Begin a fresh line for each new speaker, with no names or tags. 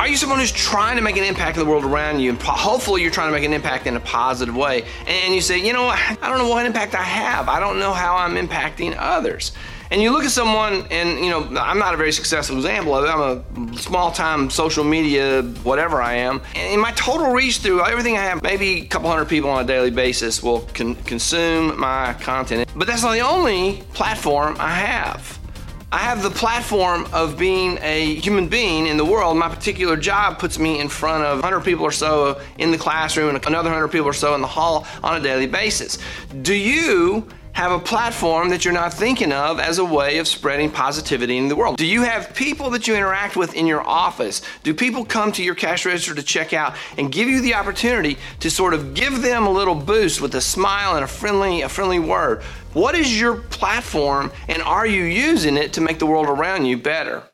Are you someone who's trying to make an impact in the world around you? And hopefully, you're trying to make an impact in a positive way. And you say, you know, I don't know what impact I have. I don't know how I'm impacting others. And you look at someone, and you know, I'm not a very successful example of it. I'm a small time social media, whatever I am. And my total reach through everything I have, maybe a couple hundred people on a daily basis will con- consume my content. But that's not the only platform I have. I have the platform of being a human being in the world. My particular job puts me in front of 100 people or so in the classroom and another 100 people or so in the hall on a daily basis. Do you have a platform that you're not thinking of as a way of spreading positivity in the world? Do you have people that you interact with in your office? Do people come to your cash register to check out and give you the opportunity to sort of give them a little boost with a smile and a friendly a friendly word? What is your platform and are you using it to make the world around you better?